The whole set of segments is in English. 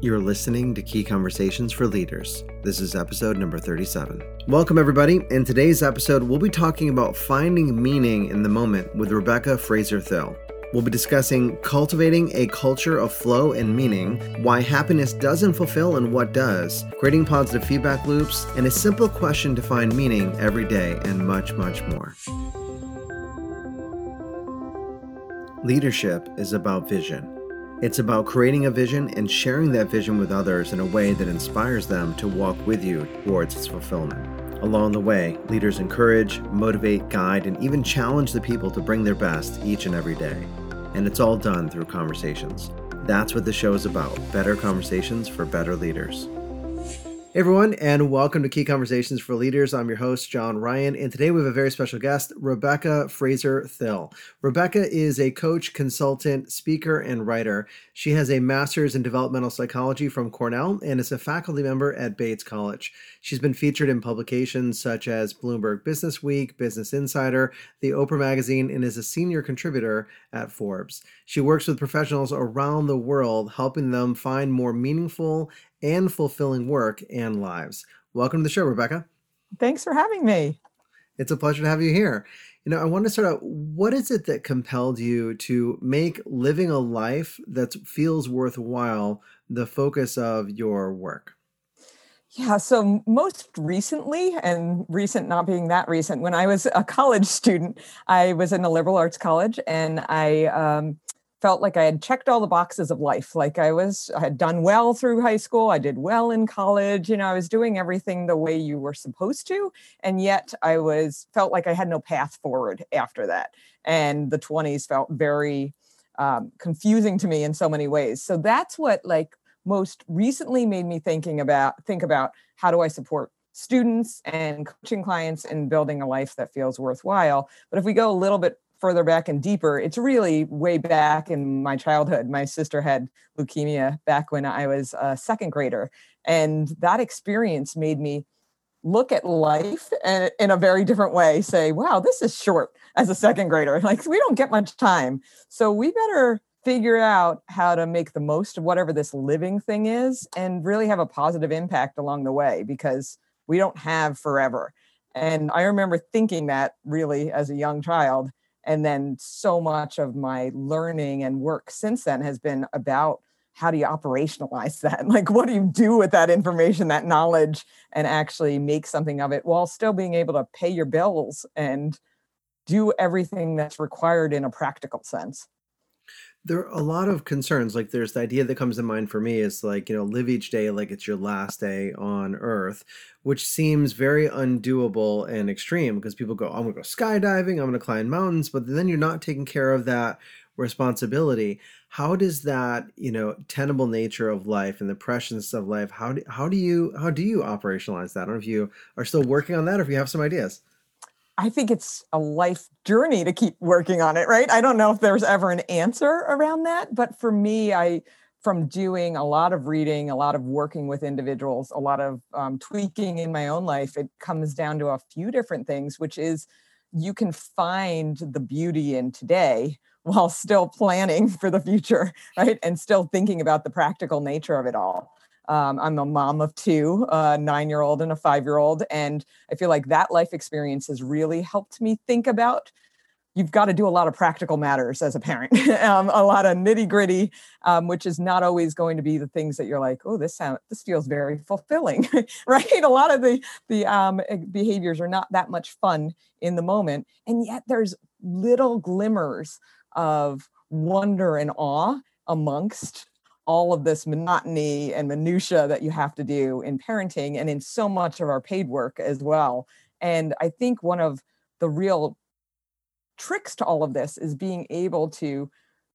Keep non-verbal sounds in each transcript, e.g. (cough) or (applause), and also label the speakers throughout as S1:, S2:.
S1: You're listening to Key Conversations for Leaders. This is episode number 37. Welcome, everybody. In today's episode, we'll be talking about finding meaning in the moment with Rebecca Fraser Thill. We'll be discussing cultivating a culture of flow and meaning, why happiness doesn't fulfill and what does, creating positive feedback loops, and a simple question to find meaning every day, and much, much more. Leadership is about vision. It's about creating a vision and sharing that vision with others in a way that inspires them to walk with you towards its fulfillment. Along the way, leaders encourage, motivate, guide, and even challenge the people to bring their best each and every day. And it's all done through conversations. That's what the show is about better conversations for better leaders. Everyone, and welcome to Key Conversations for Leaders. I'm your host, John Ryan, and today we have a very special guest, Rebecca Fraser Thill. Rebecca is a coach, consultant, speaker, and writer. She has a master's in developmental psychology from Cornell and is a faculty member at Bates College. She's been featured in publications such as Bloomberg Business Week, Business Insider, the Oprah Magazine, and is a senior contributor at Forbes. She works with professionals around the world, helping them find more meaningful and fulfilling work and lives. Welcome to the show, Rebecca.
S2: Thanks for having me.
S1: It's a pleasure to have you here. You know, I want to start out what is it that compelled you to make living a life that feels worthwhile the focus of your work?
S2: Yeah, so most recently, and recent not being that recent, when I was a (laughs) college student, I was in a liberal arts college and I um, felt like I had checked all the boxes of life. Like I was, I had done well through high school. I did well in college. You know, I was doing everything the way you were supposed to. And yet I was, felt like I had no path forward after that. And the 20s felt very um, confusing to me in so many ways. So that's what like most recently made me thinking about, think about how do I support students and coaching clients in building a life that feels worthwhile. But if we go a little bit further back and deeper, it's really way back in my childhood. My sister had leukemia back when I was a second grader. And that experience made me look at life in a very different way, say, wow, this is short as a second grader. (laughs) Like, we don't get much time. So we better figure out how to make the most of whatever this living thing is and really have a positive impact along the way because we don't have forever. And I remember thinking that really as a young child and then so much of my learning and work since then has been about how do you operationalize (laughs) that? Like what do you do with that information that knowledge and actually make something of it while still being able to pay your bills and do everything that's required in a practical sense
S1: there are a lot of concerns like there's the idea that comes to mind for me is like you know live each day like it's your last day on earth which seems very undoable and extreme because people go i'm to go skydiving i'm to climb mountains but then you're not taking care of that responsibility. How does that you know tenable nature of life and the preciousness of life how do, how do you how do you operationalize that? I don't know if you are still working on that or if you have some ideas
S2: I think it's a life journey to keep working on it, right? I don't know if there's ever an answer around that, but for me, I from doing a lot of reading, a lot of working with individuals, a lot of um, tweaking in my own life, it comes down to a few different things, which is you can find the beauty in today while still planning (laughs) for the future, right? And still thinking about the practical nature of it all. Um, I'm a mom of two, a nine year old and a five year old. And I feel like that life experience has really helped me think about you've got to do a lot of practical matters as a parent, (laughs) um, a lot of nitty gritty, um, which is not always going to be the things that you're like, oh, this sound this feels very fulfilling, (laughs) right? A lot of the the um, eh, behaviors are not that much fun in the moment, and yet there's little glimmers of wonder and awe amongst all of this monotony and minutia that you have to do in parenting and in so much of our paid work as well. And I think one of the real tricks to all of this is being able to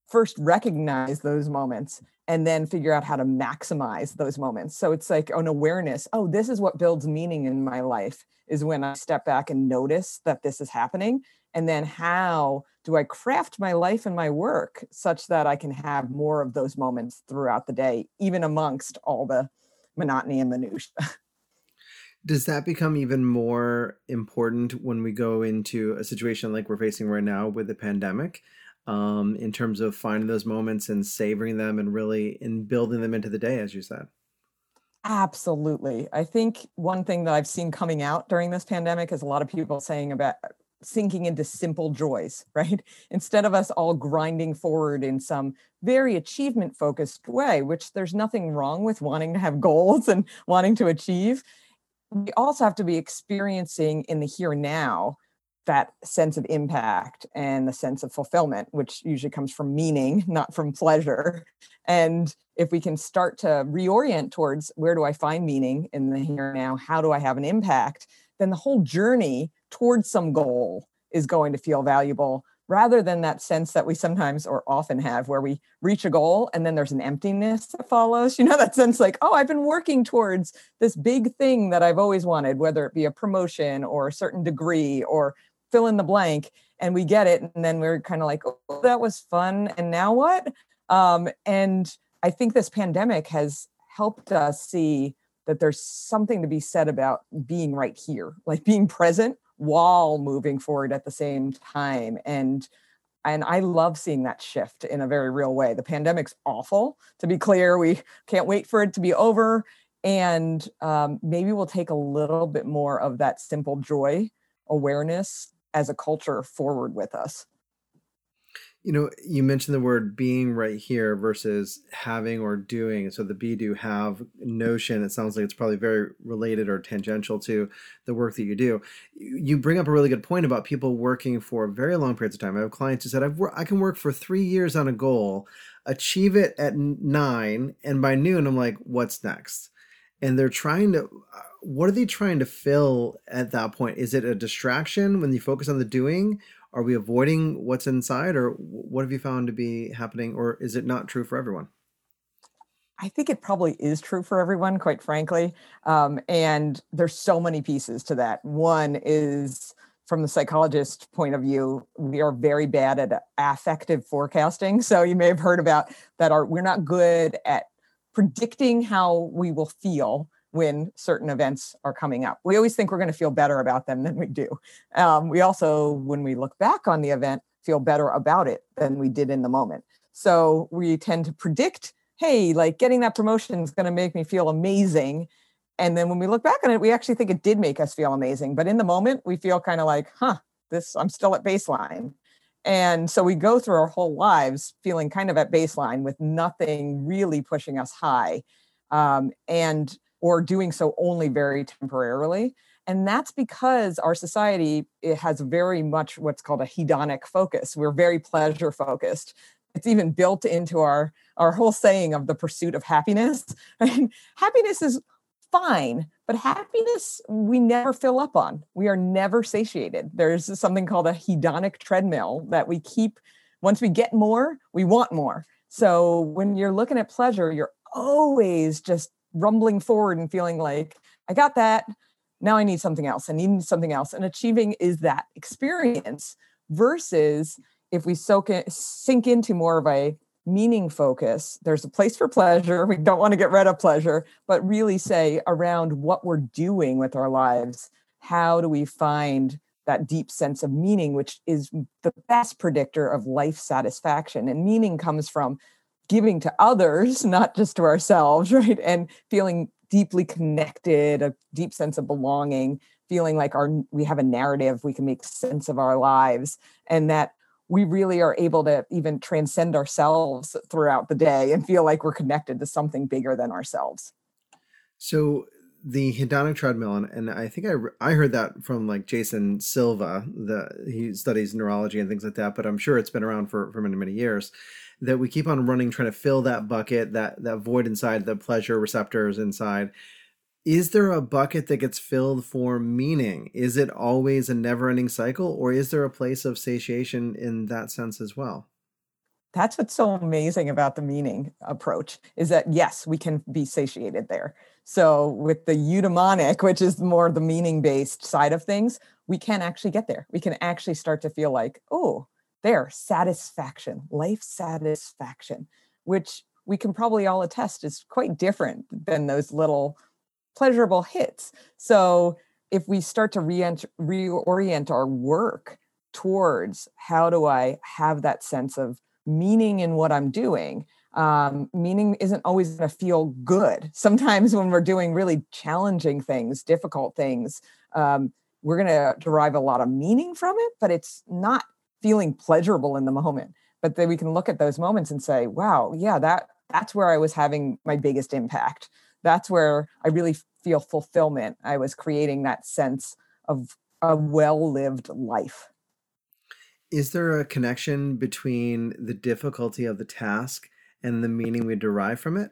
S2: first recognize those moments and then figure out how to maximize those moments. So it's like an awareness, oh, this is what builds meaning in my life is when I step back and notice that this is happening and then how do I craft my life and my work such that I can have more of those moments throughout the day, even amongst all the monotony and minutia? (laughs)
S1: Does that become even more important when we go into a situation like we're facing right now with the pandemic? um, in terms of finding those moments and savoring them and really in building them into the day, as you said.
S2: Absolutely. I think one thing that I've seen coming out during this pandemic is a lot of people saying about sinking into simple joys, (laughs) right? Instead of us all grinding forward in some very achievement focused way, which there's nothing wrong with wanting to have (laughs) goals and wanting to achieve. We also have to be experiencing in the here and now that sense of impact and the sense of fulfillment, which usually comes from meaning, (laughs) not from pleasure. And if we can start to reorient towards where do I find meaning in the here and now, how do I have an impact, then the whole journey towards some goal is going to feel valuable rather than that sense that we sometimes or often have where we reach a goal and then there's an emptiness that follows. (laughs) You know, that sense like, oh, I've been working towards this big thing that I've always wanted, whether it be a promotion or a certain degree or fill in the blank and we get it and then we're kind of like oh that was fun and now what um, and i think this pandemic has helped us see that there's something to be said about being right here like being present while moving forward at the same time and and i love seeing that shift in a very real way the pandemic's awful to be clear we can't wait for it to be over and um, maybe we'll take a little bit more of that simple joy awareness as a culture forward with us.
S1: You know, you mentioned the word being right here versus having or doing. So the be do have notion, it sounds like it's probably very related or tangential to the work that you do. You bring up a really good point about people working for very long periods of time. I have clients who said, I've I can work for three years on a goal, achieve it at nine, and by noon, I'm like, what's next? And they're trying to uh, what are they trying to fill at that point? Is it a distraction when you focus on the doing? Are we avoiding what's inside, or what have you found to be happening, or is it not true for everyone?
S2: I think it probably is true for everyone, quite frankly. Um, and there's so many pieces to that. One is from the psychologist point of view, we are very bad at affective forecasting. So you may have heard about that. Are we're not good at predicting how we will feel when certain events are coming up. We always think we're going to feel better about them than we do. Um, we also, when we look back on the event, feel better about it than we did in the moment. So we tend to predict, hey, like getting that promotion is going to make me feel amazing. And then when we look back on it, we actually think it did make us feel amazing. But in the moment, we feel kind of like, huh, this, I'm still at baseline. And so we go through our whole lives feeling kind of at baseline with nothing really pushing us high. Um, and or doing so only very temporarily. And that's because our society it has very much what's called a hedonic focus. We're very pleasure focused. It's even built into our, our whole saying of the pursuit of happiness. (laughs) happiness is fine, but happiness we never fill up on. We are never satiated. There's something called a hedonic treadmill that we keep, once we get more, we want more. So when you're looking at pleasure, you're always just rumbling forward and feeling like I got that. Now I need something else. I need something else. And achieving is that experience versus if we soak it, sink into more of a meaning focus, there's a place for pleasure. (laughs) We don't want to get rid of pleasure, but really say around what we're doing with our lives. How do we find that deep sense of meaning, which is the best predictor of life satisfaction? And meaning comes from giving to others, (laughs) not just to ourselves, (laughs) right? And feeling deeply connected, a deep sense of belonging, feeling like our we have a narrative, we can make sense of our lives, and that we really are able to even transcend ourselves throughout the day and feel like we're connected to something bigger than ourselves.
S1: So the hedonic treadmill, and, and I think I, I heard that from like Jason Silva, the he studies neurology and things like that, but I'm sure it's been around for, for many, many years that we keep on running trying to fill that bucket that that void inside the pleasure receptors inside. Is there a bucket that gets filled for meaning? Is it always a never ending cycle or is there a place of satiation in that sense as well?
S2: That's what's so amazing about the meaning approach is that yes we can be satiated there. So with the eudaimonic which is more the meaning based side of things we can actually get there. We can actually start to feel like oh there satisfaction life satisfaction which we can probably all attest is quite different than those little pleasurable hits so if we start to reorient our work towards how do I have that sense of meaning in what I'm doing. Um, meaning isn't always going to feel good. Sometimes when we're doing really challenging things, difficult things, um, we're going to derive a lot of meaning from it, but it's not feeling pleasurable in the moment. But then we can look at those moments and say, wow, yeah, that that's where I was having my biggest impact. That's where I really feel fulfillment. I was creating that sense of a well lived life.
S1: Is there a connection between the difficulty of the task and the meaning we derive from it?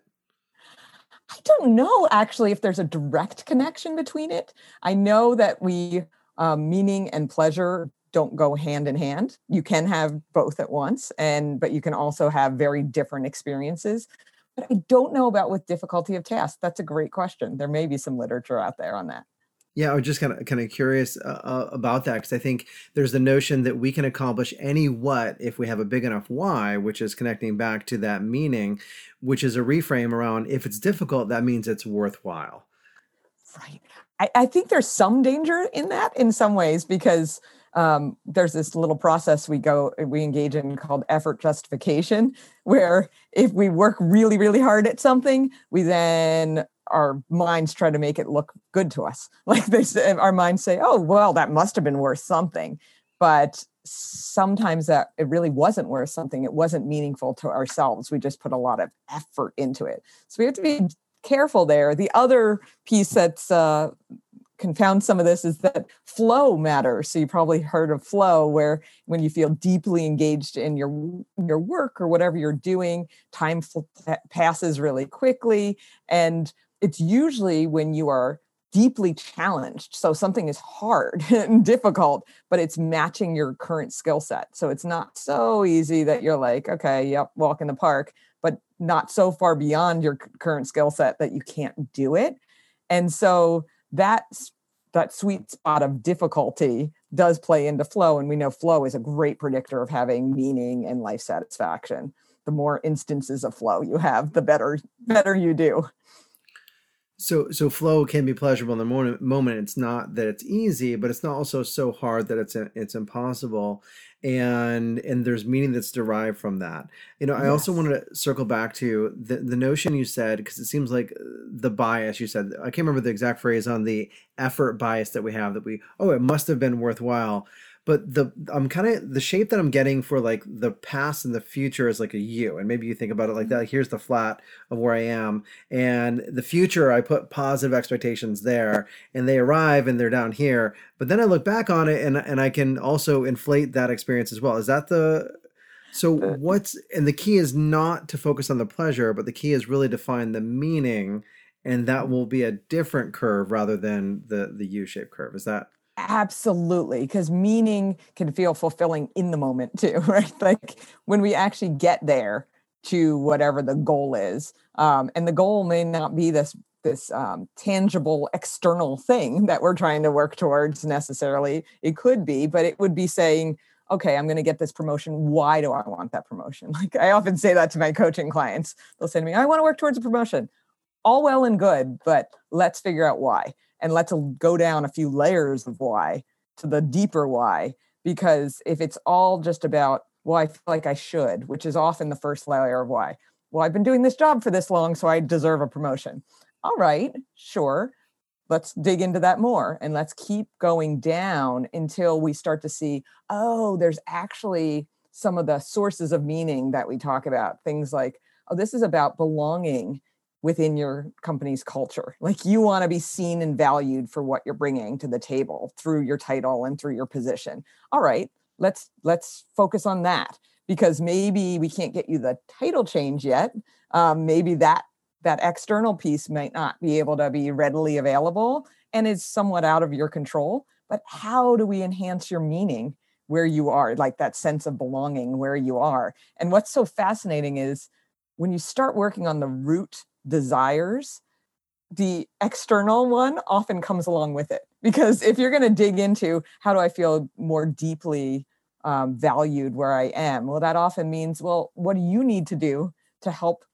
S2: I don't know actually if there's a direct connection between it. I know that we um, meaning and pleasure don't go hand in hand. You can have both at once, and but you can also have very different experiences. But I don't know about with difficulty of task. That's a great question. There may be some literature out there on that.
S1: Yeah, I was just kind of kind of curious uh, uh about that because I think there's the notion that we can accomplish any what if we have a big enough why, which is connecting back to that meaning, which is a reframe around if it's difficult, that means it's worthwhile.
S2: Right. I, I think there's some danger in that in some ways because um, there's this little process we go we engage in called effort justification where if we work really really hard at something we then our minds try to make it look good to us. (laughs) Like they say our minds say oh well that must have been worth something. But sometimes that it really wasn't worth something. It wasn't meaningful to ourselves. We just put a lot of effort into it. So we have to be careful there. The other piece that's uh, confound some of this is that flow matters. So you probably heard of flow, where when you feel deeply engaged in your your work or whatever you're doing, time passes really quickly, and it's usually when you are deeply challenged. So something is hard (laughs) and difficult, but it's matching your current skill set. So it's not so easy that you're like, okay, yep, walk in the park, but not so far beyond your current skill set that you can't do it. And so that that sweet spot of difficulty does play into flow and we know flow is a great predictor of having meaning and life satisfaction. The more instances of flow you have the better better you do.
S1: So so flow can be pleasurable in the moment moment. It's not that it's easy but it's not also so hard that it's it's impossible and and there's meaning that's derived from that. You know i also want to circle back to the, the notion you said because it seems like uh, the bias you said. I can't remember the exact phrase on the effort bias that we have that we oh it must have been worthwhile but the I'm kind of the shape that I'm getting for like the past and the future is like a U, and maybe you think about it like mm-hmm. that. Like, here's the flat of where I am, and the future I put positive expectations there, and they arrive and they're down here. But then I look back on it, and and I can also inflate that experience as well. Is that the so uh, what's and the key is not to focus on the pleasure, but the key is really to find the meaning, and that will be a different curve rather than the the U-shaped curve. Is that
S2: Absolutely, because meaning can feel fulfilling in the moment too, (laughs) right? Like when we actually get there to whatever the goal is, um, and the goal may not be this this um, tangible external thing that we're trying to work towards necessarily. It could be, but it would be saying, okay, I'm going to get this promotion. Why do I want that promotion? (laughs) Like I often say that to my coaching clients. They'll say to me, I want to work towards a promotion. All well and good, but let's figure out why and let's go down a few layers of why to the deeper why because if it's all just about well i feel like i should which is often the first layer of why well i've been doing this job for this long so i deserve a promotion. All right sure let's dig into that more and let's keep going down until we start to see oh there's actually some of the sources of meaning that we talk about things like oh this is about belonging within your company's culture. Like you want to be seen and valued for what you're bringing to the table through your title and through your position. All right, let's let's focus on that because maybe we can't get you the title change yet. Um, maybe that that external piece might not be able to be readily available and is somewhat out of your control. But how do we enhance your meaning where you are, like that sense of belonging where you are? And what's so fascinating is when you start working on the root desires, the external one often comes along with it. Because if you're going to dig into how do I feel more deeply um, valued where I am, well, that often means, well, what do you need to do to help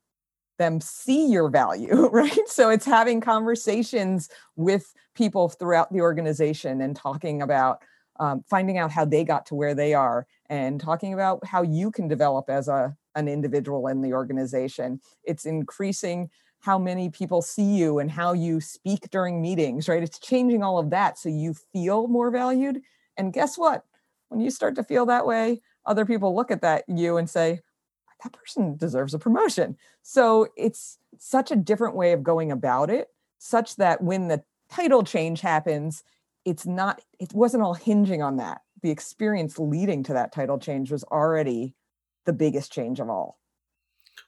S2: them see your value, (laughs) right? So it's having conversations with people throughout the organization and talking about um, finding out how they got to where they are and talking about how you can develop as a an individual in the organization. It's increasing how many people see you and how you speak during meetings right? It's changing all of that so you feel more valued. And guess what? When you start to feel that way other people look at that you and say that person deserves a promotion. So it's such a different way of going about it such that when the title change happens it's not it wasn't all hinging on that. The experience leading to that title change was already the biggest change of all.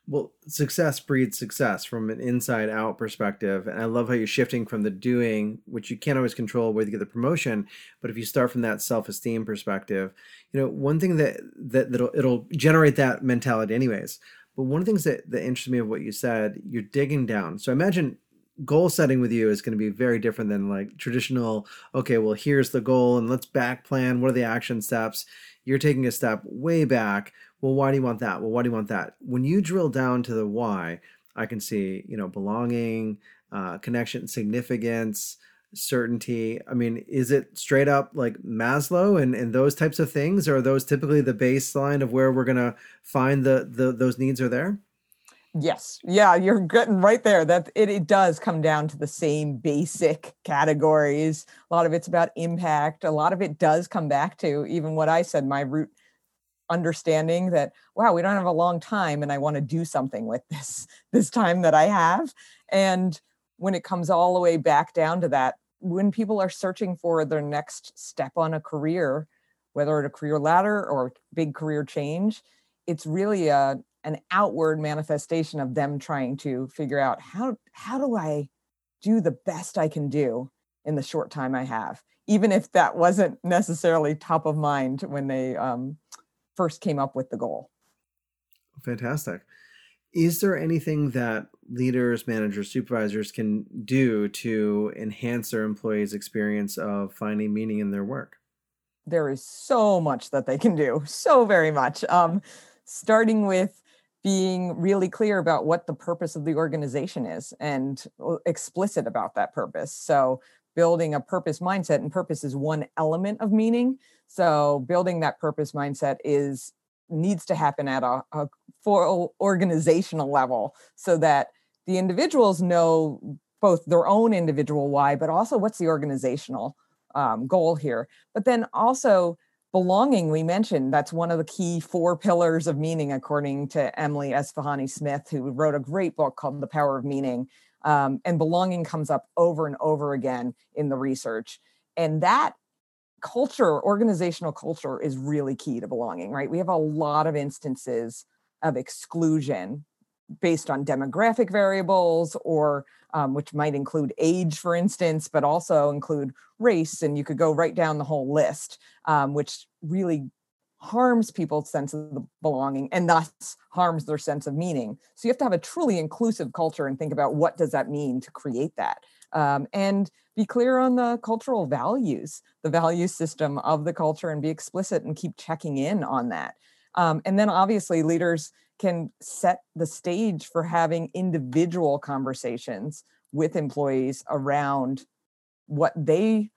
S1: Well success breeds success from an inside out perspective. And i love how you're shifting from the doing which you can't always control where you get the promotion. But if you start from that self-esteem perspective you know one thing that that that'll it'll generate that mentality anyways. But one of the things that, that interests me of what you said you're digging down. So imagine goal setting with you is going to be very different than like traditional okay well here's the goal and let's back plan. What are the action steps? You're taking a step way back well why do you want that well why do you want that when you drill down to the why i can see you know belonging uh, connection significance certainty i mean is it straight up like maslow and, and those types of things or are those typically the baseline of where we're going to find the, the those needs are there
S2: Yes. Yeah, you're getting right there. That it, it does come down to the same basic categories. A lot of it's about impact. A lot of it does come back to even what I said, my root understanding that, wow, we don't have a long time and I want to do something with this (laughs) this time that I have. And when it comes all the way back down to that, when people are searching for their next step on a career, whether it's a career ladder or big career change, it's really a an outward manifestation of them trying to figure out how how do I do the best I can do in the short time I have, even if that wasn't necessarily top of mind when they um, first came up with the goal.
S1: Fantastic. Is there anything that leaders, managers, supervisors can do to enhance their employees' experience of finding meaning in their work?
S2: There is so much that they can do, so very much. Um, starting with being really clear about what the purpose of the organization is and uh, explicit about that purpose. So, building a purpose mindset, and purpose is one element of meaning. So, building that purpose mindset is needs to happen at a, a full organizational level so that the individuals know both their own individual why, but also what's the organizational um, goal here. But then also belonging we mentioned that's one of the key four pillars of meaning according to emily esfahani smith who wrote a great book called the power of meaning um, and belonging comes up over and over again in the research and that culture organizational culture is really key to belonging right? We have a lot of instances of exclusion based on demographic variables or um, which might include age for instance but also include race and you could go right down the whole list um, which really harms people's sense of belonging and thus harms their sense of meaning. So you have to have a truly inclusive culture and think about what does that mean to create that um, and be clear on the cultural values the value system of the culture and be explicit and keep checking in on that. Um, and then obviously leaders can set the stage for having individual conversations with employees around what they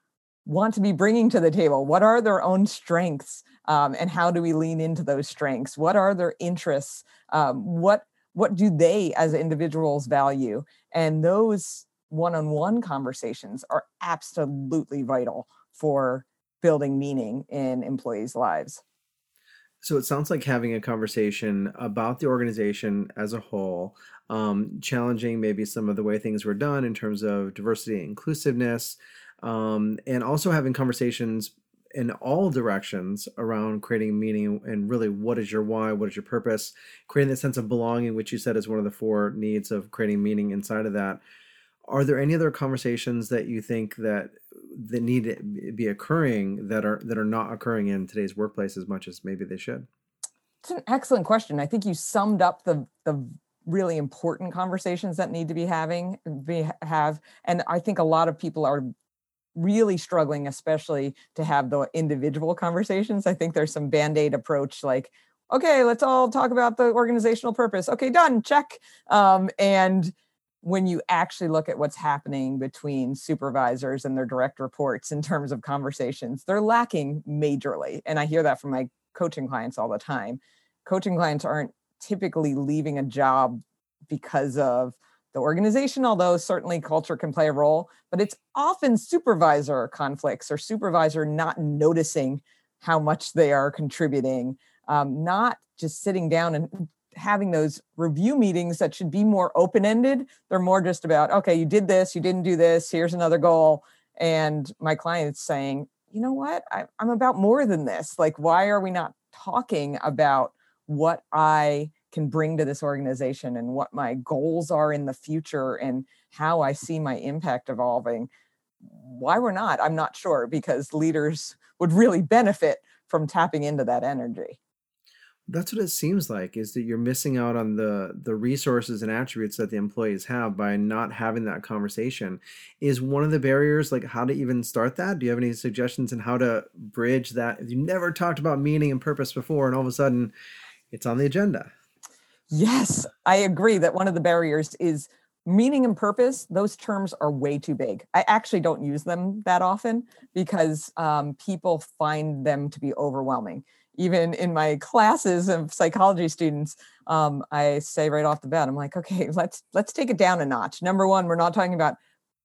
S2: want to be bringing to the table. What are their own strengths um, and how do we lean into those strengths? What are their interests? Um, what what do they as individuals value? And those one-on-one conversations are absolutely vital for building meaning in employees lives
S1: so it sounds like having a conversation about the organization as a whole, um, challenging maybe some of the way things were done in terms of diversity and inclusiveness, um, and also having conversations in all directions around creating meaning and really what is your why, what is your purpose, creating that sense of belonging, which you said is one of the four needs of creating meaning inside of that. Are there any other conversations that you think that that need to be occurring that are that are not occurring in today's workplace as much as maybe they should?
S2: It's an excellent question. I think you summed up the the really important conversations that need to be having be have and I think a lot of people are really struggling especially to have the individual conversations. I think there's some band-aid approach like okay, let's all talk about the organizational purpose. Okay, done. Check. Um, and when you actually look at what's happening between supervisors and their direct reports in terms of conversations, they're lacking majorly. And I hear that from my coaching clients all the time. Coaching clients aren't typically leaving a job because of the organization, although certainly culture can play a role, but it's often supervisor conflicts or supervisor not noticing how much they are contributing, um, not just sitting down and having those review meetings that should be more open ended. They're more just about, okay, you did this, you didn't do this, here's another goal. And my client's saying, you know what, I, I'm about more than this. Like, why are we not talking about what I can bring to this organization and what my goals are in the future and how I see my impact evolving? Why we're not, I'm not sure because leaders would really benefit from tapping into that energy
S1: that's what it seems like is that you're missing out on the the resources and attributes that the employees have by not having that conversation. Is one of the barriers like how to even start that? Do you have any suggestions on how to bridge that? If you never talked about meaning and purpose before and all of a sudden it's on the agenda.
S2: Yes i agree that one of the barriers is meaning and purpose. Those terms are way too big. I actually don't use them that often because um, people find them to be overwhelming even in my classes of psychology students um, i say right off the bat i'm like okay let's let's take it down a notch. Number one we're not talking about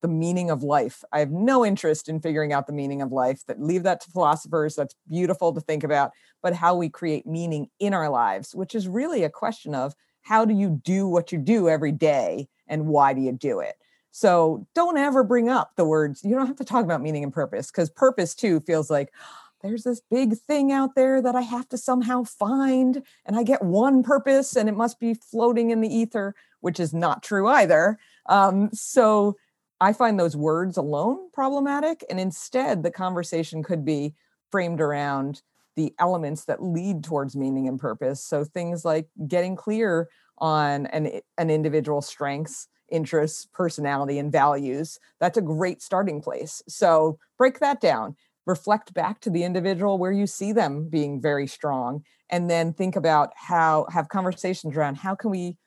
S2: the meaning of life. I have no interest in figuring out the meaning of life that leave that to philosophers. That's beautiful to think about but how we create meaning in our lives which is really a question of how do you do what you do every day and why do you do it? So don't ever bring up the words you don't have to talk about meaning and purpose because purpose too feels like there's this big thing out there that I have to somehow find, and I get one purpose, and it must be floating in the ether, which is not true either. Um, so I find those words alone problematic. And instead, the conversation could be framed around the elements that lead towards meaning and purpose. So things like getting clear on an, an individual's strengths, interests, personality, and values. That's a great starting place. So break that down reflect back to the individual where you see them being very strong and then think about how have conversations around how can we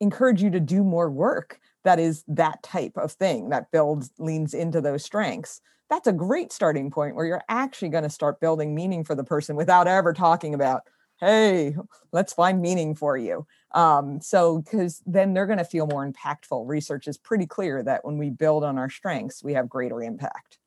S2: encourage you to do more work that is that type of thing that builds leans into those strengths. That's a great starting point where you're actually going to start building meaning for the person without ever talking about hey let's find meaning for you. Um, so because then they're going to feel more impactful. Research is pretty clear that when we build on our strengths we have greater impact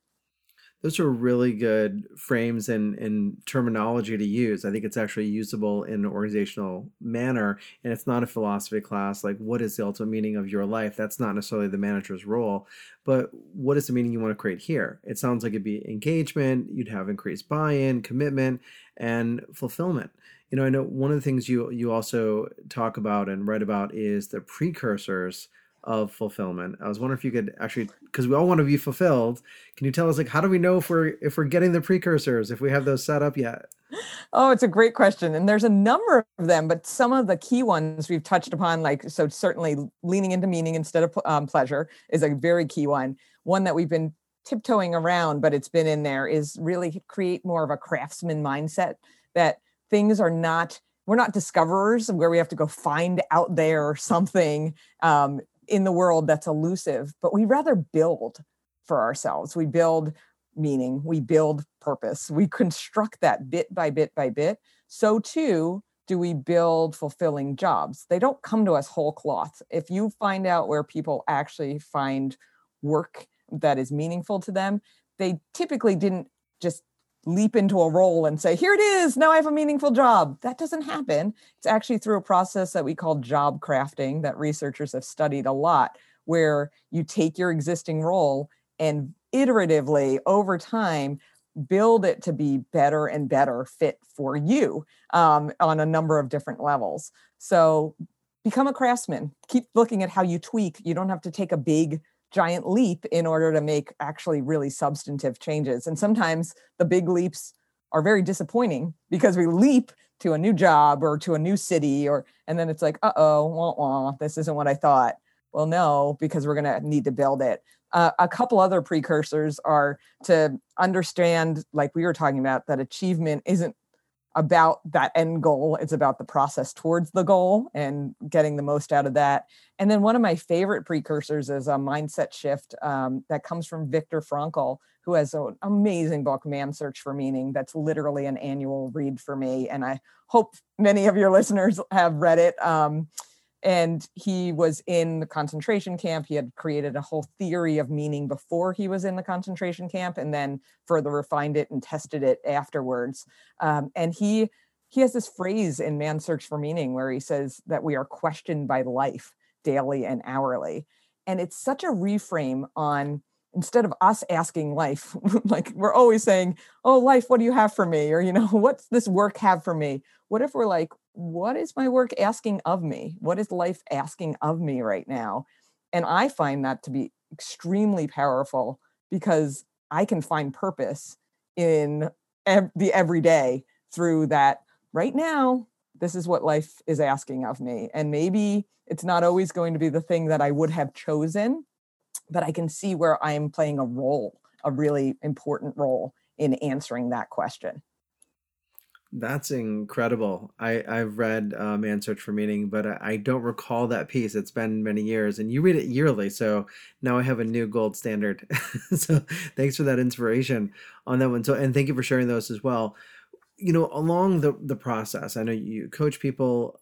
S1: those are really good frames and, and terminology to use. I think it's actually usable in an organizational manner. And it's not a philosophy class like what is the ultimate meaning of your life? That's not necessarily the manager's role. But what is the meaning you want to create here? It sounds like it'd be engagement, you'd have increased buy-in, commitment, and fulfillment. You know, I know one of the things you you also talk about and write about is the precursors of fulfillment. I was wondering if you could actually, because we all want to be fulfilled. Can you tell us, like, how do we know if we're if we're getting the precursors, if we have those set up yet?
S2: Oh, it's a great question, and there's a number of them, but some of the key ones we've touched upon, like so, certainly leaning into meaning instead of um, pleasure is a very key one. One that we've been tiptoeing around, but it's been in there, is really create more of a craftsman mindset that things are not we're not discoverers where we have to go find out there something um, in the world that's elusive, but we rather build for ourselves. We build meaning, we build purpose, we construct that bit by bit by bit. So too do we build fulfilling jobs. They don't come to us whole cloth. If you find out where people actually find work that is meaningful to them, they typically didn't just leap into a role and say, here it is, now I have a meaningful job. That doesn't happen. It's actually through a process that we call job crafting that researchers have studied a lot, where you take your existing role and iteratively over time build it to be better and better fit for you um, on a number of different levels. So become a craftsman. Keep looking at how you tweak. You don't have to take a big giant leap in order to make actually really substantive changes. And sometimes the big leaps are very disappointing because we leap to a new job or to a new city or and then it's like uh-oh wah, wah, this isn't what i thought well no because we're going to need to build it uh, a couple other precursors are to understand like we were talking about that achievement isn't about that end goal. It's about the process towards the goal and getting the most out of that. And then one of my favorite precursors is a mindset shift um, that comes from Viktor Frankl, who has an amazing book, Man's Search for Meaning, that's literally an annual read for me. And I hope many of your listeners have read it. Um, and he was in the concentration camp. He had created a whole theory of meaning before he was in the concentration camp and then further refined it and tested it afterwards. Um, and he he has this phrase in man's search for meaning where he says that we are questioned by life daily and hourly. And it's such a reframe on instead of us asking life (laughs) like we're always saying oh life what do you have for me? or you know (laughs) what's this work have for me? What if we're like what is my work asking of me? What is life asking of me right now? And I find that to be extremely powerful because I can find purpose in ev- the everyday through that right now. This is what life is asking of me. And maybe it's not always going to be the thing that I would have chosen, but I can see where I am playing a role, a really important role in answering that question.
S1: That's incredible. I I've read uh, Man's Search for Meaning, but I, I don't recall that piece. It's been many years, and you read it yearly, so now I have a new gold standard. (laughs) so thanks for that inspiration on that one. So and thank you for sharing those as well. You know, along the the process, I know you coach people.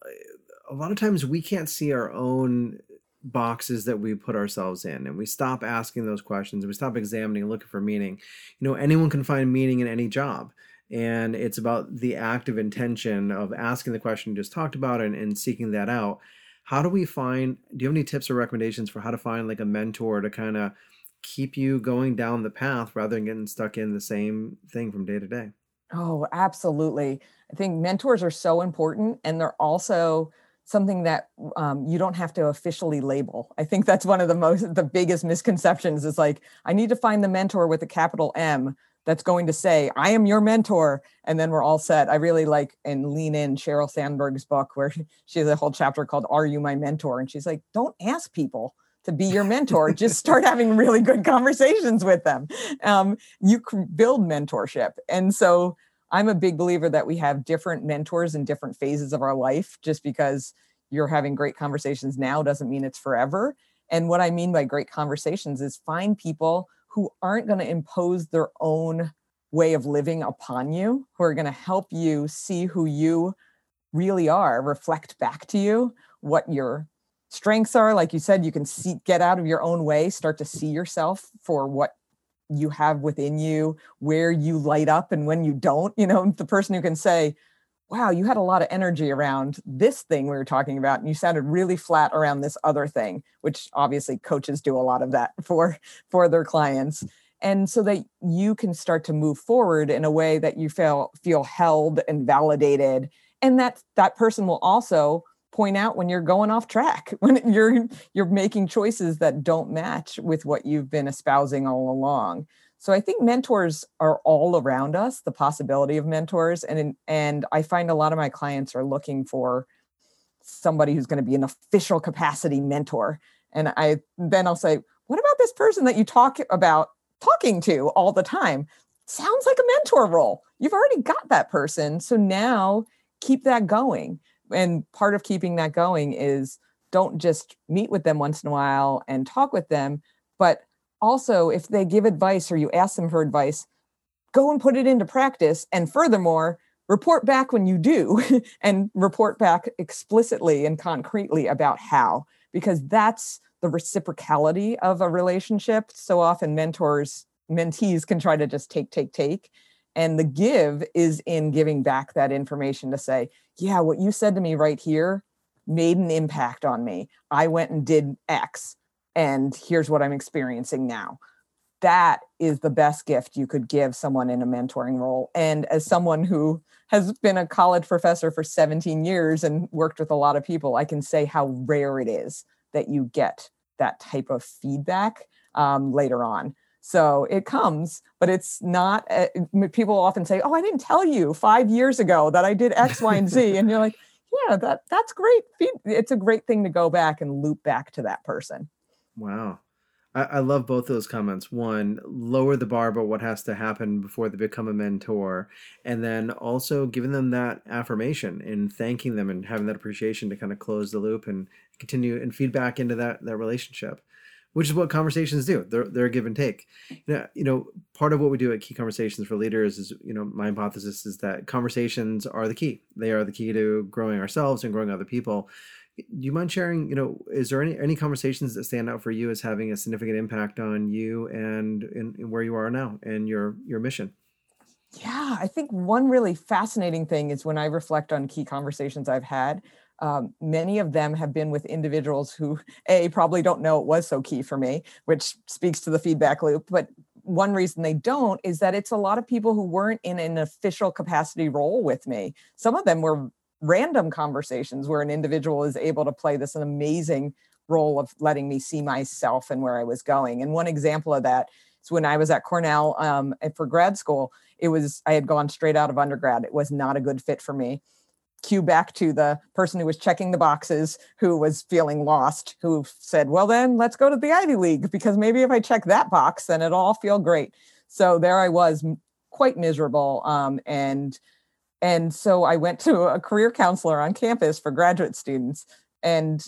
S1: A lot of times we can't see our own boxes that we put ourselves in and we stop asking those questions and we stop examining looking for meaning you know anyone can find meaning in any job and it's about the active intention of asking the question you just talked about and, and seeking that out. How do we find do you have any tips or recommendations for how to find like a mentor to kind of keep you going down the path rather than getting stuck in the same thing from day to day?
S2: Oh absolutely. I think mentors are so important and they're also something that um, you don't have to officially label. I think that's one of the most the biggest misconceptions is like i need to find the mentor with a capital m that's going to say, I am your mentor. And then we're all set. I really like and lean in Sheryl Sandberg's book where (laughs) she has a whole chapter called Are You My Mentor? And she's like, don't ask people to be your mentor. Just (laughs) start having really good conversations with them. Um, you can build mentorship. And so I'm a big believer that we have different mentors in different phases of our life. Just because you're having great conversations now doesn't mean it's forever. And what I mean by great conversations is find people who aren't going to impose their own way of living upon you, who are going to help you see who you really are, reflect back to you what your strengths are. Like you said, you can see, get out of your own way, start to see yourself for what you have within you, where you light up and when you don't. You know, the person who can say, wow, you had a lot of energy around this thing we were talking about, and you sounded really flat around this other thing, which obviously coaches do a lot of that (laughs) for for their clients. And so that you can start to move forward in a way that you feel feel held and validated. And that that person will also point out when you're going off track, (laughs) when you're you're making choices that don't match with what you've been espousing all along. So I think mentors are all around us, the possibility of mentors. And, and I find a lot of my clients are looking for somebody who's going to be an official capacity mentor. And I then I'll say, what about this person that you talk about talking to all the time? Sounds like a mentor role. You've already got that person. So now keep that going. And part of keeping that going is don't just meet with them once in a while and talk with them, but also if they give advice or you ask them for advice go and put it into practice and furthermore report back when you do (laughs) and report back explicitly and concretely about how because that's the reciprocality of a relationship. So often mentors mentees can try to just take take take. And the give is in giving back that information to say yeah what you said to me right here made an impact on me. I went and did x and here's what I'm experiencing now. That is the best gift you could give someone in a mentoring role. And as someone who has been a college professor for 17 years and worked with a lot of people, I can say how rare it is that you get that type of feedback um, later on. So it comes, but it's not. Uh, people often say, "Oh, I didn't tell you five years ago that I did X, Y, and Z," and you're like, "Yeah, that that's great. It's a great thing to go back and loop back to that person."
S1: Wow. I, I love both those comments. One, lower the bar about what has to happen before they become a mentor, and then also giving them that affirmation and thanking them and having that appreciation to kind of close the loop and continue and feedback into that that relationship which is what conversations do. They're, they're a give and take. You know, you know, part of what we do at Key Conversations for Leaders is, you know, my hypothesis is that conversations are the key. They are the key to growing ourselves and growing other people do you mind sharing you know is there any any conversations that stand out for you as having a significant impact on you and in, in where you are now and your your mission?
S2: Yeah i think one really fascinating thing is when i reflect on key conversations i've had um, many of them have been with individuals who a probably don't know it was so key for me which speaks to the feedback loop but one reason they don't is that it's a lot of people who weren't in an official capacity role with me. Some of them were random conversations where an individual is able to play this an amazing role of letting me see myself and where I was going. And one example of that is when I was at Cornell um, for grad school. It was I had gone straight out of undergrad. It was not a good fit for me. Cue back to the person who was checking the boxes, who was feeling lost, who said, "Well, then let's go to the Ivy League because maybe if I check that box, then it'll all feel great." So there I was, quite miserable, um, and and so I went to a career counselor on campus for graduate students and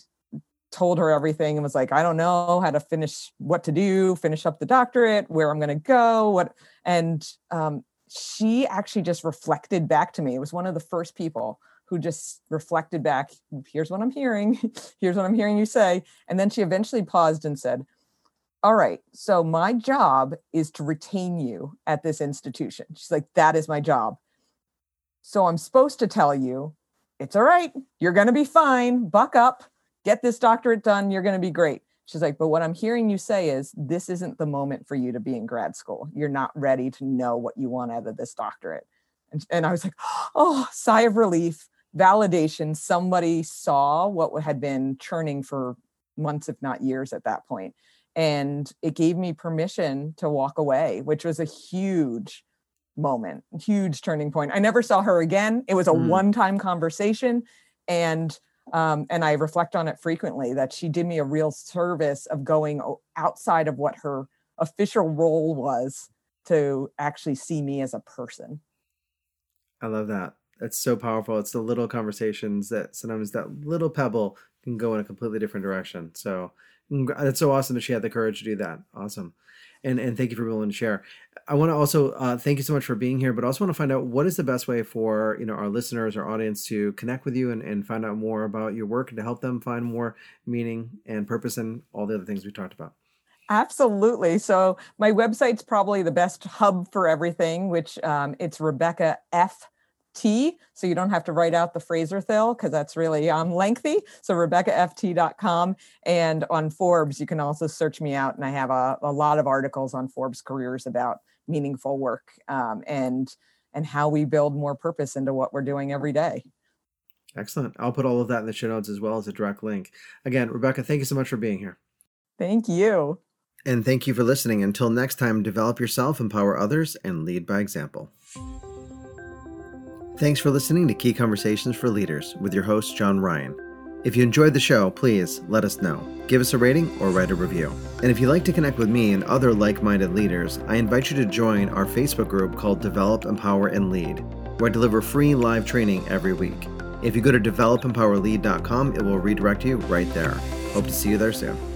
S2: told her everything and was like, I don't know how to finish what to do, finish up the doctorate, where I'm going to go, what. And um, she actually just reflected back to me. It was one of the first people who just reflected back. Here's what I'm hearing. (laughs) Here's what I'm hearing you say. And then she eventually paused and said, all right, so my job is to retain you at this institution. She's like, that is my job. So I'm supposed to tell you, it's all right. You're going to be fine. Buck up, get this doctorate done. You're going to be great. She's like, but what I'm hearing you say is this isn't the moment for you to be in grad school. You're not ready to know what you want out of this doctorate. And, and I was like, (gasps) oh, sigh of relief, validation. Somebody saw what had been churning for months, if not years at that point. And it gave me permission to walk away, which was a huge moment, huge turning point. I never saw her again. It was a mm. one-time conversation, and um, and I reflect on it frequently that she did me a real service of going outside of what her official role was to actually see me as a person.
S1: I love that. That's so powerful. It's the little conversations that sometimes that little pebble can go in a completely different direction. So it's so awesome that she had the courage to do that. Awesome and and thank you for being willing to share. I want to also uh, thank you so much for being here, but also want to find out what is the best way for you know our listeners, our audience to connect with you and, and find out more about your work and to help them find more meaning and purpose and all the other things we talked about.
S2: Absolutely. So my website's probably the best hub for everything, which um, it's Rebecca F T, so you don't have to write out the Fraser Thill because that's really um, lengthy. So RebeccaFT.com and on Forbes, you can also search me out, and I have a, a lot of articles on Forbes careers about meaningful work um, and and how we build more purpose into what we're doing every day.
S1: Excellent. I'll put all of that in the show notes as well as a direct link. Again, Rebecca, thank you so much for being here.
S2: Thank you.
S1: And thank you for listening. Until next time, develop yourself, empower others, and lead by example. Thanks for listening to Key Conversations for Leaders with your host, John Ryan. If you enjoyed the show, please let us know. Give us a rating or write a review. And if you'd like to connect with me and other like minded leaders, I invite you to join our Facebook group called Develop, Empower, and Lead, where I deliver free live training every week. If you go to developempowerlead.com, it will redirect you right there. Hope to see you there soon.